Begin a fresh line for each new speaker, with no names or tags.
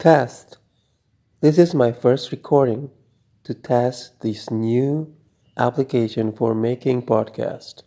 Test. This is my first recording to test this new application for making podcast.